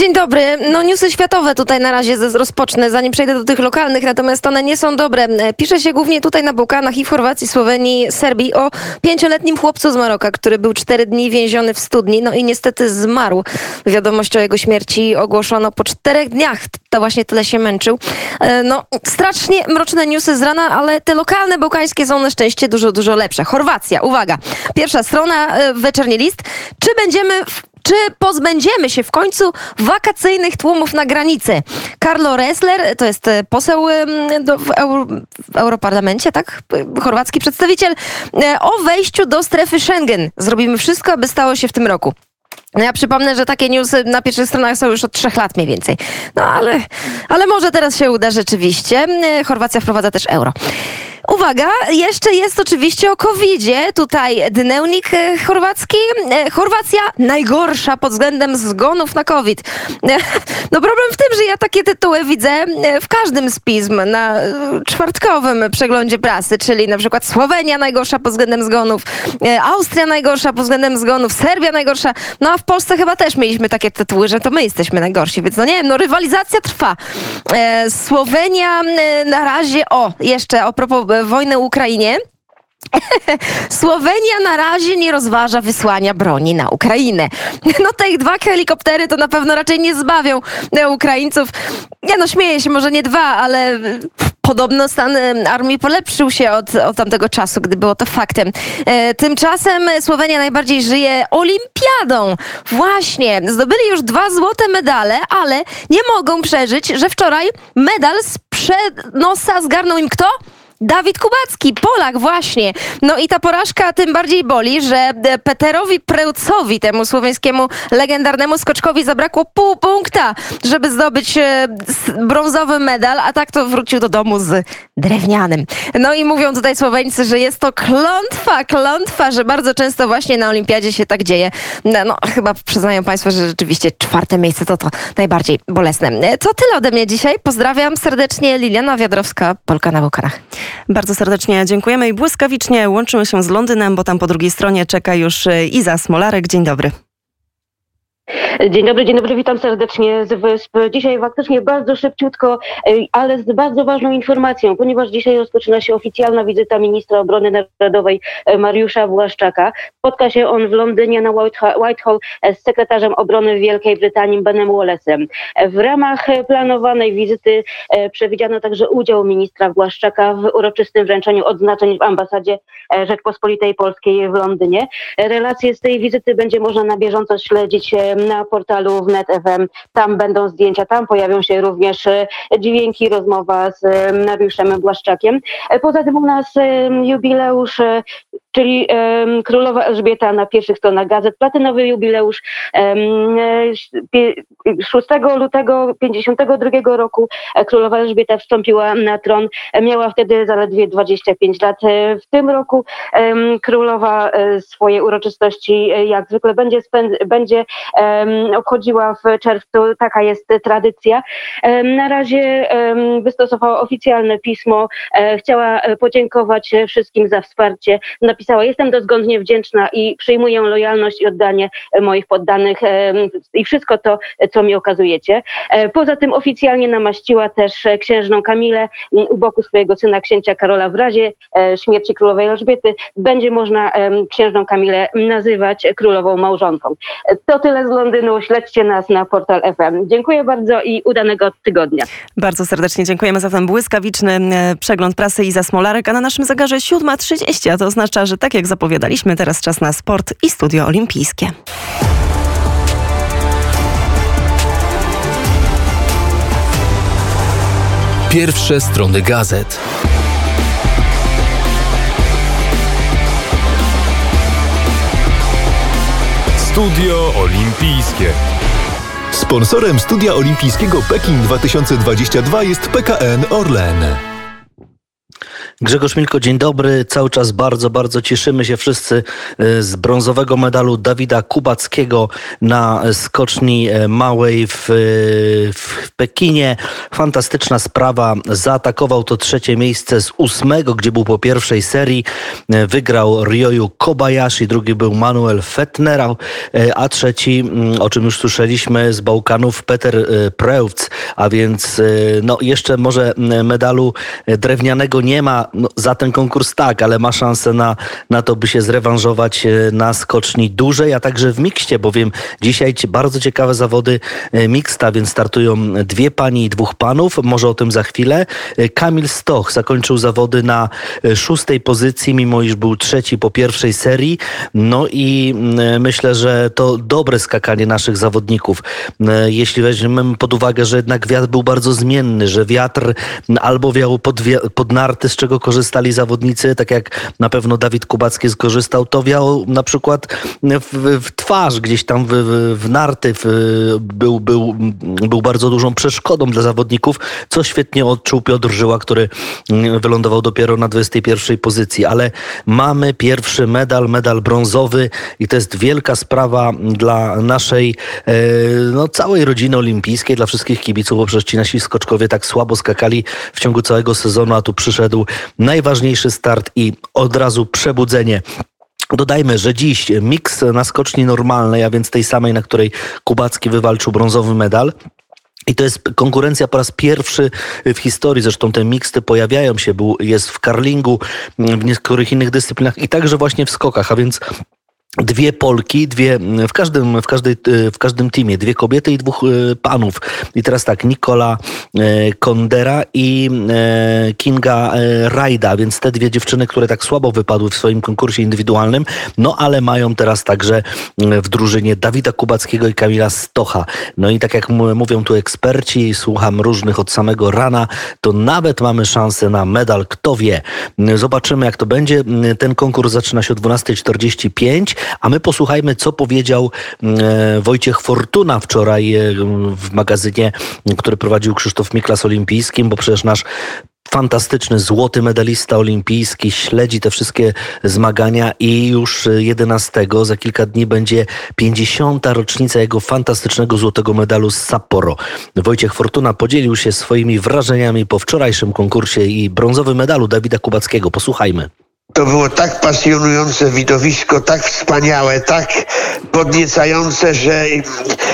Dzień dobry. No newsy światowe tutaj na razie rozpocznę, zanim przejdę do tych lokalnych, natomiast one nie są dobre. Pisze się głównie tutaj na Bałkanach i w Chorwacji, Słowenii, Serbii o pięcioletnim chłopcu z Maroka, który był cztery dni więziony w studni, no i niestety zmarł. Wiadomość o jego śmierci ogłoszono po czterech dniach. To właśnie tyle się męczył. E, No, strasznie mroczne newsy z rana, ale te lokalne bałkańskie są na szczęście dużo, dużo lepsze. Chorwacja, uwaga. Pierwsza strona, e, Wieczerni List. Czy będziemy w czy pozbędziemy się w końcu wakacyjnych tłumów na granicy? Carlo Ressler, to jest e, poseł w, Euro, w Europarlamencie, tak? Chorwacki przedstawiciel, e, o wejściu do strefy Schengen. Zrobimy wszystko, aby stało się w tym roku. No ja przypomnę, że takie newsy na pierwszych stronach są już od trzech lat mniej więcej. No ale, ale może teraz się uda rzeczywiście. E, Chorwacja wprowadza też euro. Uwaga, jeszcze jest oczywiście o COVID-zie. Tutaj dnevnik e, chorwacki. E, Chorwacja najgorsza pod względem zgonów na COVID. E, No problem w tym, że ja takie tytuły widzę w każdym z pism na czwartkowym przeglądzie prasy, czyli na przykład Słowenia najgorsza pod względem zgonów, Austria najgorsza pod względem zgonów, Serbia najgorsza. No a w Polsce chyba też mieliśmy takie tytuły, że to my jesteśmy najgorsi, więc no nie wiem, no rywalizacja trwa. Słowenia na razie, o, jeszcze a propos e, wojny w Ukrainie. Słowenia na razie nie rozważa wysłania broni na Ukrainę. No te ich dwa helikoptery to na pewno raczej nie zbawią e, Ukraińców. Nie no, śmieję się, może nie dwa, ale e, podobno stan e, armii polepszył się od, od tamtego czasu, gdy było to faktem. E, Tymczasem Słowenia najbardziej żyje olimpiadą. Właśnie, zdobyli już dwa złote medale, ale nie mogą przeżyć, że wczoraj medal z przenosa zgarnął im kto? Dawid Kubacki, Polak właśnie. No i ta porażka tym bardziej boli, że Peterowi Preucowi, temu słoweńskiemu legendarnemu skoczkowi zabrakło pół punkta, żeby zdobyć e, brązowy medal, a tak to wrócił do domu z drewnianym. No i mówią tutaj Słoweńcy, że jest to klątwa, klątwa, że bardzo często właśnie na olimpiadzie się tak dzieje. No, no chyba przyznają Państwo, że rzeczywiście czwarte miejsce to to najbardziej bolesne. E, To tyle ode mnie dzisiaj. Pozdrawiam serdecznie Liliana Wiadrowska, Polka na Bałkanach. Bardzo serdecznie dziękujemy i błyskawicznie łączymy się z Londynem, bo tam po drugiej stronie czeka już e, Iza Smolarek. Dzień dobry. Dzień dobry, dzień dobry, witam serdecznie z Wysp. Dzisiaj faktycznie bardzo szybciutko, ej, ale z bardzo ważną informacją, ponieważ dzisiaj rozpoczyna się oficjalna wizyta ministra obrony narodowej e, Mariusza Błaszczaka. Spotka się on w Londynie na Whiteha- Whitehall e, z sekretarzem obrony Wielkiej Brytanii Benem Wallace'em. E, W ramach e, planowanej wizyty e, przewidziano także udział ministra Błaszczaka w uroczystym wręczeniu odznaczeń w ambasadzie e, Rzeczpospolitej Polskiej w Londynie. Relacje z tej wizyty będzie można na bieżąco śledzić e, na portalu wnet FM. Tam będą zdjęcia, tam pojawią się również e, dźwięki, rozmowa z e, Mariuszem Błaszczakiem. E, Poza tym u nas jubileusz, czyli królowa Elżbieta na pierwszych stronach gazet, platynowy jubileusz em, e, pie- 6 lutego 52 roku e, królowa Elżbieta wstąpiła na tron. E, Miała wtedy zaledwie 25 lat. E, W tym roku królowa swoje uroczystości jak zwykle będzie, będzie obchodziła w czerwcu. Taka jest tradycja. Na razie wystosowała oficjalne pismo. Chciała podziękować wszystkim za wsparcie. Napisała: Jestem dozgodnie wdzięczna i przyjmuję lojalność i oddanie e, moich poddanych em, i wszystko to, e, co mi okazujecie. E, Poza tym oficjalnie namaściła też e, księżną Kamilę u boku swojego syna księcia Karola w razie e, śmierci królowej Elżbiety. Będzie można księżną Kamilę nazywać królową małżonką. E, To tyle z Londynu. Śledźcie nas na portal FM. Dziękuję bardzo i udanego tygodnia. Bardzo serdecznie dziękujemy za ten błyskawiczny e, przegląd prasy Iza Smolarek, a na naszym zegarze 7.30, a to oznacza, że tak jak zapowiadaliśmy, teraz czas na sport i studio olimpijskie. Pierwsze strony gazet. Studio Olimpijskie. Sponsorem studia olimpijskiego Pekin 2022 jest PKN Orlen. Grzegorz Milko, dzień dobry. Cały czas bardzo, bardzo cieszymy się wszyscy e, z brązowego medalu Dawida Kubackiego na skoczni e, małej w, e, w Pekinie. Fantastyczna sprawa. Zaatakował to trzecie miejsce z ósmego, gdzie był po pierwszej serii. Wygrał Ryoyu Kobayashi, drugi był Manuel Fettner, a trzeci, mm, o czym już słyszeliśmy, z Bałkanów Peter Preutz, a więc no, jeszcze może medalu drewnianego nie ma, no, za ten konkurs tak, ale ma szansę na, na to, by się zrewanżować e, na skoczni dużej, a także w mikście, bowiem dzisiaj bardzo ciekawe zawody e, miksta, więc startują dwie pani i dwóch panów. Może o tym za chwilę. E, Kamil Stoch zakończył zawody na szóstej pozycji, mimo iż był trzeci po pierwszej serii. No i myślę, że to dobre skakanie naszych zawodników. Jeśli weźmiemy pod uwagę, że jednak wiatr był bardzo zmienny, że wiatr albo wiał pod, pod narty, z czego korzystali zawodnicy, tak jak na pewno Dawid Kubacki skorzystał, to wiał na przykład w, w twarz, gdzieś tam w, w narty w, był, był, był bardzo dużą przeszkodą dla zawodników, co świetnie odczuł Piotr Żyła, który wylądował dopiero na 21 pozycji, ale mamy pierwszy medal, medal brązowy i to jest wielka sprawa dla naszej e, no, całej rodziny olimpijskiej, dla wszystkich kibiców, bo przecież ci nasi skoczkowie tak słabo skakali w ciągu całego sezonu, a tu przyszedł najważniejszy start i od razu przebudzenie. Dodajmy, że dziś miks na skoczni normalnej, a więc tej samej, na której Kubacki wywalczył brązowy medal. I to jest konkurencja po raz pierwszy w historii. Zresztą te miksty pojawiają się, był, jest w karlingu, w niektórych innych dyscyplinach i także właśnie w skokach, a więc dwie Polki, dwie, w każdym, w, każdej, w każdym teamie, dwie kobiety i dwóch e, panów. I teraz tak, Nikola e, Kondera i e, Kinga Rajda, więc te dwie dziewczyny, które tak słabo wypadły w swoim konkursie indywidualnym, no ale mają teraz także w drużynie Dawida Kubackiego i Kamila Stocha. No i tak jak mówią tu eksperci, słucham różnych od samego rana, to nawet mamy szansę na medal, kto wie. Zobaczymy jak to będzie. Ten konkurs zaczyna się o 12.45 a my posłuchajmy, co powiedział mm, e, Wojciech Fortuna wczoraj e, w magazynie, który prowadził Krzysztof Miklas Olimpijskim, bo przecież nasz fantastyczny złoty medalista olimpijski, śledzi te wszystkie zmagania i już 11 za kilka dni będzie 50. rocznica jego fantastycznego złotego medalu z Sapporo. Wojciech Fortuna podzielił się swoimi wrażeniami po wczorajszym konkursie i brązowym medalu Dawida Kubackiego. Posłuchajmy. To było tak pasjonujące widowisko, tak wspaniałe, tak podniecające, że,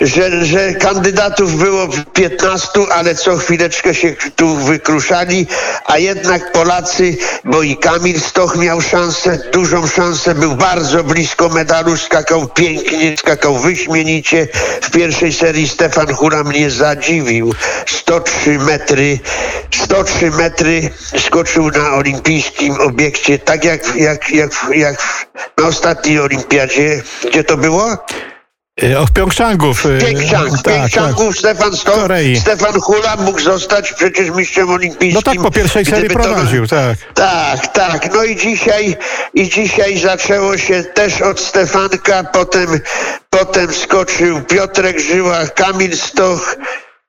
że, że kandydatów było 15, ale co chwileczkę się tu wykruszali, a jednak Polacy, bo i Kamil Stoch miał szansę, dużą szansę, był bardzo blisko medalu, skakał pięknie, skakał wyśmienicie. W pierwszej serii Stefan Hura mnie zadziwił. 103 metry, 103 metry skoczył na olimpijskim obiekcie, tak jak, jak, jak, jak na ostatniej olimpiadzie. Gdzie to było? E, o, w Pjongczangu. W Pjongczang, tak, tak. Stefan Sto, Stefan Hula mógł zostać przecież mistrzem olimpijskim. No tak, po pierwszej serii prowadził, to... tak. Tak, tak. No i dzisiaj, i dzisiaj zaczęło się też od Stefanka, potem, potem skoczył Piotrek Żyła, Kamil Stoch,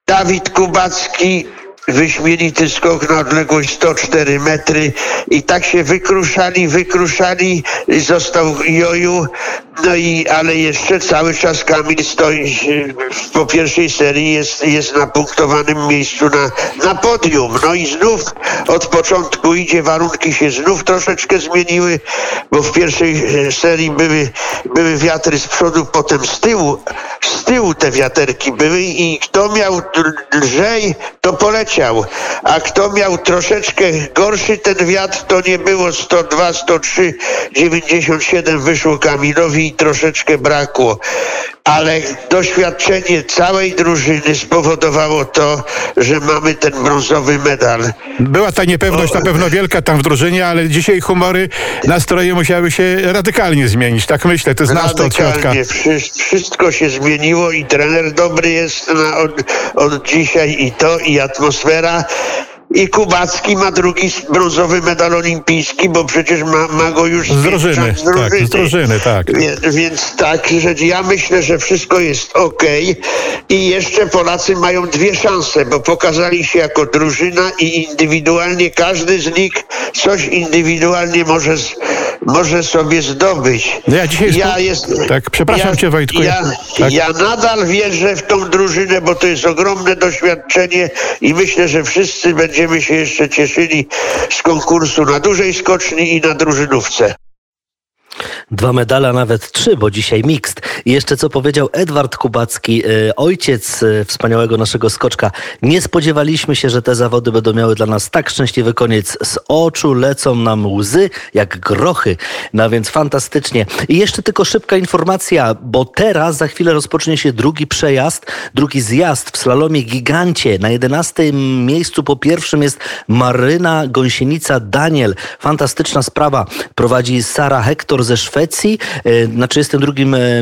Dawid Kubacki, wyśmienity skok na odległość 104 metry i tak się wykruszali, wykruszali, został Joju, no i ale jeszcze cały czas Kamil stoi po pierwszej serii jest, jest na punktowanym miejscu na, na podium. No i znów od początku idzie, warunki się znów troszeczkę zmieniły, bo w pierwszej serii były, były wiatry z przodu, potem z tyłu, tyłu te wiaterki były i kto miał lżej, to poleciał. A kto miał troszeczkę gorszy ten wiatr, to nie było 102, 103, 97 wyszło Kamilowi i troszeczkę brakło. Ale doświadczenie całej drużyny spowodowało to, że mamy ten brązowy medal. Była ta niepewność na pewno wielka tam w drużynie, ale dzisiaj humory, nastroje musiały się radykalnie zmienić. Tak myślę, ty znasz to od środka. Wszystko się zmieniło i trener dobry jest na, od, od dzisiaj i to, i atmosfera i Kubacki ma drugi brązowy medal olimpijski, bo przecież ma, ma go już Z drużyny, z tak, z drużyny, tak. Więc, więc tak, że ja myślę, że wszystko jest ok i jeszcze Polacy mają dwie szanse, bo pokazali się jako drużyna i indywidualnie każdy z nich coś indywidualnie może, z- może sobie zdobyć. No ja dzisiaj ja spo- jest, tak, przepraszam cię, Wojtku, Ja, ja- tak. ja nadal wierzę w tą drużynę, bo to jest ogromne doświadczenie i myślę, że wszyscy będziemy się jeszcze cieszyli z konkursu na dużej skoczni i na drużynówce. Dwa medale, nawet trzy, bo dzisiaj mixt. I jeszcze co powiedział Edward Kubacki, e, ojciec e, wspaniałego naszego skoczka. Nie spodziewaliśmy się, że te zawody będą miały dla nas tak szczęśliwy koniec. Z oczu lecą nam łzy jak grochy. No więc fantastycznie. I jeszcze tylko szybka informacja, bo teraz za chwilę rozpocznie się drugi przejazd, drugi zjazd w slalomie gigancie. Na 11 miejscu po pierwszym jest Maryna Gąsienica-Daniel. Fantastyczna sprawa. Prowadzi Sara Hektor ze Szwecji. E, Na 32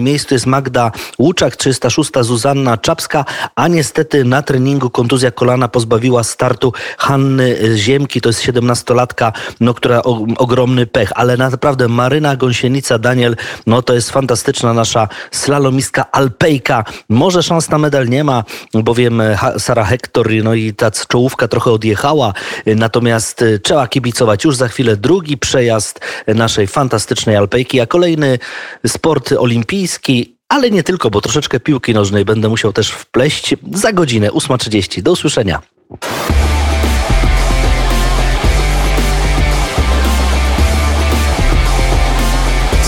miejscu jest Magda Łuczak, 306 Zuzanna Czapska, a niestety na treningu kontuzja kolana pozbawiła startu Hanny Ziemki, to jest 17-latka, no, która o, ogromny pech, ale naprawdę Maryna Gąsienica, Daniel, no to jest fantastyczna nasza slalomistka alpejka. Może szans na medal nie ma, bowiem e, Sara Hektor, no i ta czołówka trochę odjechała, e, natomiast e, trzeba kibicować. Już za chwilę drugi przejazd e, naszej fantastycznej alpejki, kolejny sport olimpijski, ale nie tylko, bo troszeczkę piłki nożnej będę musiał też wpleść za godzinę 8.30. Do usłyszenia.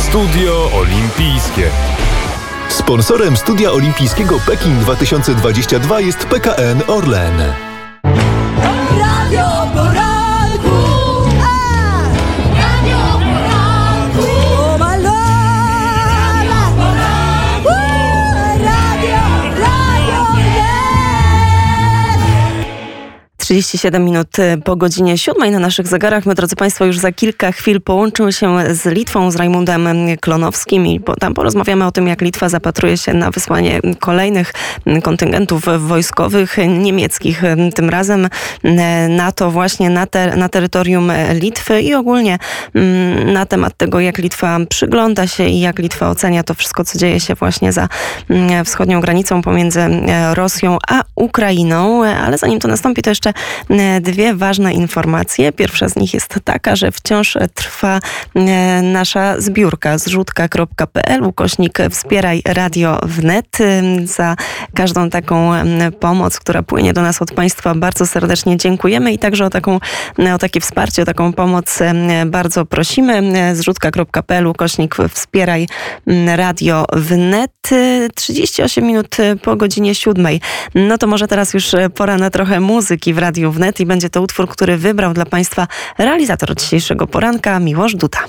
Studio Olimpijskie. Sponsorem Studia Olimpijskiego Pekin 2022 jest PKN Orlen. 37 minut y, po godzinie 7 na naszych zegarach. My, drodzy Państwo, już za kilka chwil połączymy się z Litwą, z Rajmundem Klonowskim i tam porozmawiamy o tym, jak Litwa zapatruje się na wysłanie kolejnych kontyngentów wojskowych niemieckich. Tym razem y, NATO właśnie na, te, na terytorium Litwy i ogólnie mm, na temat tego, jak Litwa przygląda się i jak Litwa ocenia to wszystko, co dzieje się właśnie za mm, wschodnią granicą pomiędzy e, Rosją a Ukrainą. Ale zanim to nastąpi, to jeszcze dwie ważne informacje. Pierwsza z nich jest taka, że wciąż trwa e, nasza zbiórka zrzutka.pl ukośnik wspieraj radio wnet. E, Za każdą taką pomoc, która płynie do nas od Państwa bardzo serdecznie dziękujemy i także o, taką, o takie wsparcie, o taką pomoc bardzo prosimy. E, Zrzutka.pl ukośnik wspieraj radio wnet. E, 38 minut e, po godzinie 7. No to może teraz już e, pora na trochę muzyki w Radiu Wnet i będzie to utwór, który wybrał dla Państwa realizator dzisiejszego poranka, Miłosz Duta.